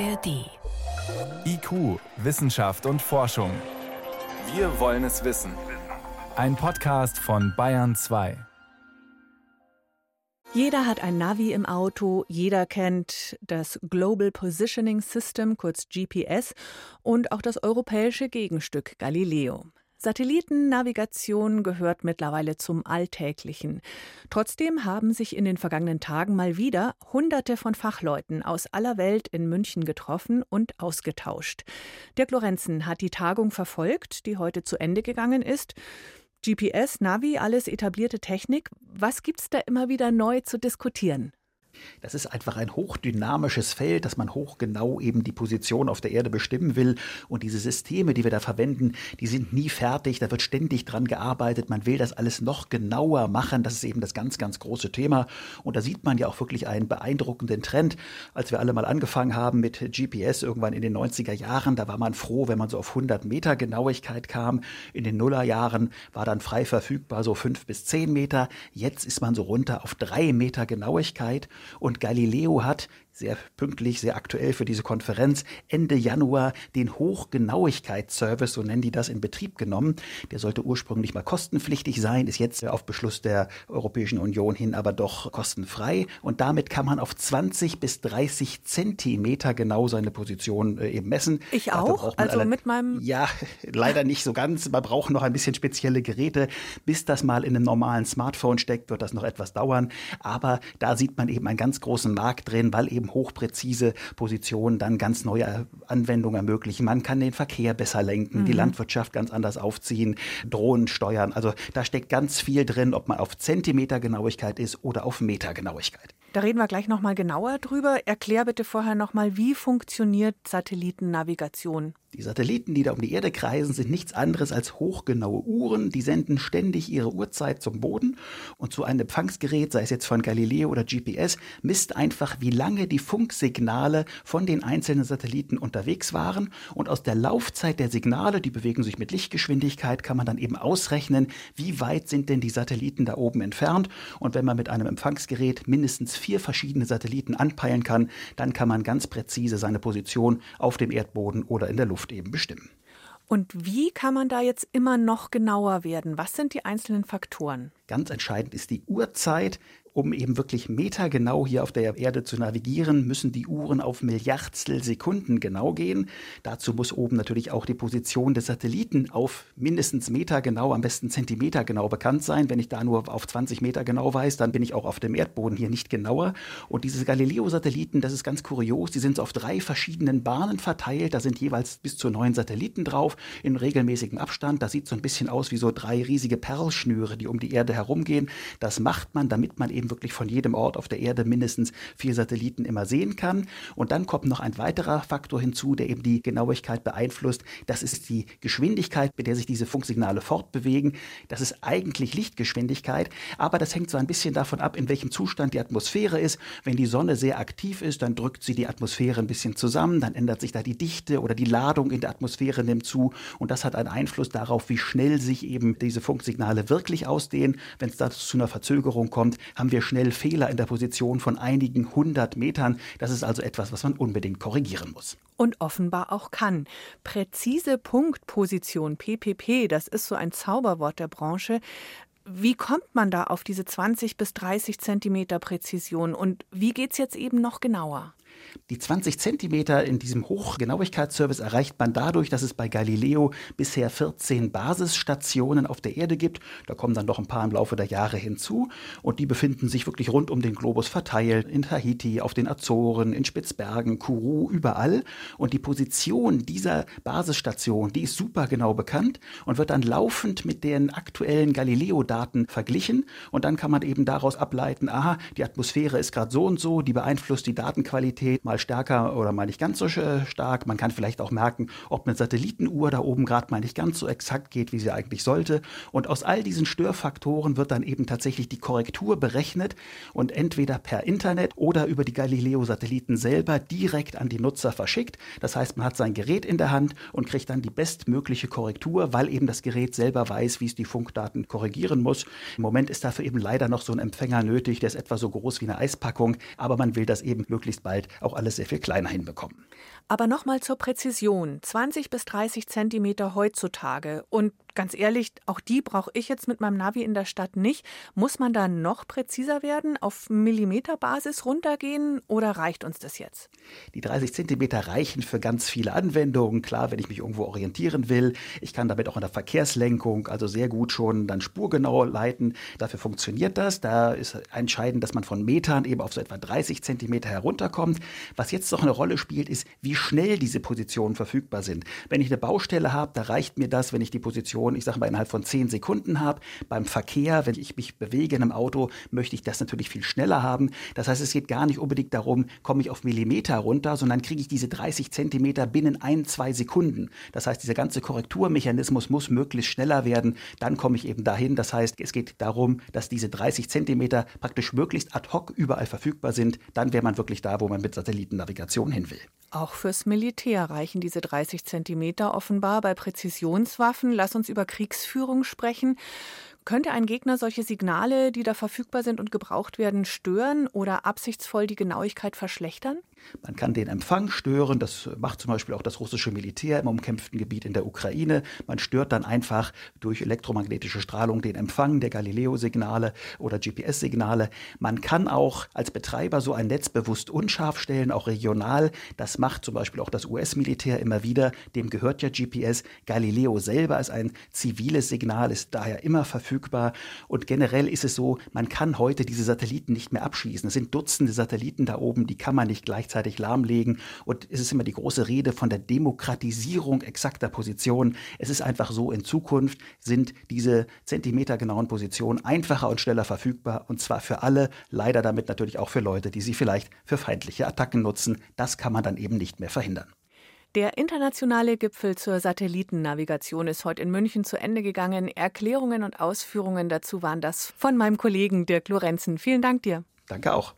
ARD. IQ, Wissenschaft und Forschung. Wir wollen es wissen. Ein Podcast von Bayern 2. Jeder hat ein Navi im Auto, jeder kennt das Global Positioning System, kurz GPS, und auch das europäische Gegenstück Galileo. Satellitennavigation gehört mittlerweile zum Alltäglichen. Trotzdem haben sich in den vergangenen Tagen mal wieder Hunderte von Fachleuten aus aller Welt in München getroffen und ausgetauscht. Dirk Lorenzen hat die Tagung verfolgt, die heute zu Ende gegangen ist. GPS, Navi, alles etablierte Technik. Was gibt's da immer wieder neu zu diskutieren? Das ist einfach ein hochdynamisches Feld, dass man hochgenau eben die Position auf der Erde bestimmen will. Und diese Systeme, die wir da verwenden, die sind nie fertig. Da wird ständig dran gearbeitet. Man will das alles noch genauer machen. Das ist eben das ganz, ganz große Thema. Und da sieht man ja auch wirklich einen beeindruckenden Trend. Als wir alle mal angefangen haben mit GPS irgendwann in den 90er Jahren, da war man froh, wenn man so auf 100 Meter Genauigkeit kam. In den Nullerjahren war dann frei verfügbar so 5 bis 10 Meter. Jetzt ist man so runter auf 3 Meter Genauigkeit. Und Galileo hat sehr pünktlich, sehr aktuell für diese Konferenz, Ende Januar den Hochgenauigkeitsservice, so nennen die das, in Betrieb genommen. Der sollte ursprünglich mal kostenpflichtig sein, ist jetzt auf Beschluss der Europäischen Union hin aber doch kostenfrei. Und damit kann man auf 20 bis 30 Zentimeter genau seine Position äh, eben messen. Ich auch, also alle, mit meinem... Ja, leider nicht so ganz. Man braucht noch ein bisschen spezielle Geräte. Bis das mal in einem normalen Smartphone steckt, wird das noch etwas dauern. Aber da sieht man eben einen ganz großen Markt drin, weil eben eben hochpräzise Positionen dann ganz neue Anwendungen ermöglichen. Man kann den Verkehr besser lenken, mhm. die Landwirtschaft ganz anders aufziehen, Drohnen steuern. Also da steckt ganz viel drin, ob man auf Zentimetergenauigkeit ist oder auf Metergenauigkeit. Da reden wir gleich noch mal genauer drüber. Erklär bitte vorher noch mal, wie funktioniert Satellitennavigation? Die Satelliten, die da um die Erde kreisen, sind nichts anderes als hochgenaue Uhren. Die senden ständig ihre Uhrzeit zum Boden und so ein Empfangsgerät, sei es jetzt von Galileo oder GPS, misst einfach, wie lange die Funksignale von den einzelnen Satelliten unterwegs waren und aus der Laufzeit der Signale, die bewegen sich mit Lichtgeschwindigkeit, kann man dann eben ausrechnen, wie weit sind denn die Satelliten da oben entfernt und wenn man mit einem Empfangsgerät mindestens vier verschiedene Satelliten anpeilen kann, dann kann man ganz präzise seine Position auf dem Erdboden oder in der Luft eben bestimmen. Und wie kann man da jetzt immer noch genauer werden? Was sind die einzelnen Faktoren? Ganz entscheidend ist die Uhrzeit, um eben wirklich metergenau hier auf der Erde zu navigieren, müssen die Uhren auf Milliardstel Sekunden genau gehen. Dazu muss oben natürlich auch die Position des Satelliten auf mindestens Meter genau, am besten Zentimeter genau bekannt sein. Wenn ich da nur auf 20 Meter genau weiß, dann bin ich auch auf dem Erdboden hier nicht genauer. Und diese Galileo-Satelliten, das ist ganz kurios, die sind auf drei verschiedenen Bahnen verteilt. Da sind jeweils bis zu neun Satelliten drauf in regelmäßigem Abstand. Das sieht so ein bisschen aus wie so drei riesige Perlschnüre, die um die Erde herumgehen. Das macht man, damit man eben eben wirklich von jedem Ort auf der Erde mindestens vier Satelliten immer sehen kann. Und dann kommt noch ein weiterer Faktor hinzu, der eben die Genauigkeit beeinflusst. Das ist die Geschwindigkeit, mit der sich diese Funksignale fortbewegen. Das ist eigentlich Lichtgeschwindigkeit, aber das hängt so ein bisschen davon ab, in welchem Zustand die Atmosphäre ist. Wenn die Sonne sehr aktiv ist, dann drückt sie die Atmosphäre ein bisschen zusammen, dann ändert sich da die Dichte oder die Ladung in der Atmosphäre nimmt zu und das hat einen Einfluss darauf, wie schnell sich eben diese Funksignale wirklich ausdehnen. Wenn es da zu einer Verzögerung kommt, haben wir wir schnell Fehler in der Position von einigen hundert Metern. Das ist also etwas, was man unbedingt korrigieren muss. Und offenbar auch kann. Präzise Punktposition, PPP, das ist so ein Zauberwort der Branche. Wie kommt man da auf diese 20 bis 30 Zentimeter Präzision und wie geht es jetzt eben noch genauer? Die 20 Zentimeter in diesem Hochgenauigkeitsservice erreicht man dadurch, dass es bei Galileo bisher 14 Basisstationen auf der Erde gibt. Da kommen dann noch ein paar im Laufe der Jahre hinzu und die befinden sich wirklich rund um den Globus verteilt, in Tahiti, auf den Azoren, in Spitzbergen, Kourou, überall. Und die Position dieser Basisstation, die ist super genau bekannt und wird dann laufend mit den aktuellen Galileo-Daten verglichen und dann kann man eben daraus ableiten, aha, die Atmosphäre ist gerade so und so, die beeinflusst die Datenqualität mal stärker oder mal nicht ganz so stark. Man kann vielleicht auch merken, ob eine Satellitenuhr da oben gerade mal nicht ganz so exakt geht, wie sie eigentlich sollte. Und aus all diesen Störfaktoren wird dann eben tatsächlich die Korrektur berechnet und entweder per Internet oder über die Galileo-Satelliten selber direkt an die Nutzer verschickt. Das heißt, man hat sein Gerät in der Hand und kriegt dann die bestmögliche Korrektur, weil eben das Gerät selber weiß, wie es die Funkdaten korrigieren muss. Im Moment ist dafür eben leider noch so ein Empfänger nötig, der ist etwa so groß wie eine Eispackung, aber man will das eben möglichst bald auch alles sehr viel kleiner hinbekommen. Aber nochmal zur Präzision. 20 bis 30 Zentimeter heutzutage. Und ganz ehrlich, auch die brauche ich jetzt mit meinem Navi in der Stadt nicht. Muss man da noch präziser werden, auf Millimeterbasis runtergehen oder reicht uns das jetzt? Die 30 Zentimeter reichen für ganz viele Anwendungen. Klar, wenn ich mich irgendwo orientieren will. Ich kann damit auch in der Verkehrslenkung, also sehr gut schon dann spurgenau leiten. Dafür funktioniert das. Da ist entscheidend, dass man von Metern eben auf so etwa 30 Zentimeter herunterkommt. Was jetzt noch eine Rolle spielt, ist, wie schnell diese Positionen verfügbar sind. Wenn ich eine Baustelle habe, da reicht mir das, wenn ich die Position, ich sage mal, innerhalb von zehn Sekunden habe. Beim Verkehr, wenn ich mich bewege in einem Auto, möchte ich das natürlich viel schneller haben. Das heißt, es geht gar nicht unbedingt darum, komme ich auf Millimeter runter, sondern kriege ich diese 30 Zentimeter binnen ein, zwei Sekunden. Das heißt, dieser ganze Korrekturmechanismus muss möglichst schneller werden. Dann komme ich eben dahin. Das heißt, es geht darum, dass diese 30 Zentimeter praktisch möglichst ad hoc überall verfügbar sind. Dann wäre man wirklich da, wo man mit Satellitennavigation hin will. Auch fürs Militär reichen diese 30 Zentimeter offenbar. Bei Präzisionswaffen, lass uns über Kriegsführung sprechen. Könnte ein Gegner solche Signale, die da verfügbar sind und gebraucht werden, stören oder absichtsvoll die Genauigkeit verschlechtern? Man kann den Empfang stören. Das macht zum Beispiel auch das russische Militär im umkämpften Gebiet in der Ukraine. Man stört dann einfach durch elektromagnetische Strahlung den Empfang der Galileo-Signale oder GPS-Signale. Man kann auch als Betreiber so ein Netz bewusst unscharf stellen, auch regional. Das macht zum Beispiel auch das US-Militär immer wieder. Dem gehört ja GPS. Galileo selber ist ein ziviles Signal, ist daher immer verfügbar. Und generell ist es so, man kann heute diese Satelliten nicht mehr abschießen. Es sind Dutzende Satelliten da oben, die kann man nicht gleichzeitig lahmlegen. Und es ist immer die große Rede von der Demokratisierung exakter Positionen. Es ist einfach so, in Zukunft sind diese zentimetergenauen Positionen einfacher und schneller verfügbar. Und zwar für alle, leider damit natürlich auch für Leute, die sie vielleicht für feindliche Attacken nutzen. Das kann man dann eben nicht mehr verhindern. Der internationale Gipfel zur Satellitennavigation ist heute in München zu Ende gegangen. Erklärungen und Ausführungen dazu waren das von meinem Kollegen Dirk Lorenzen. Vielen Dank dir. Danke auch.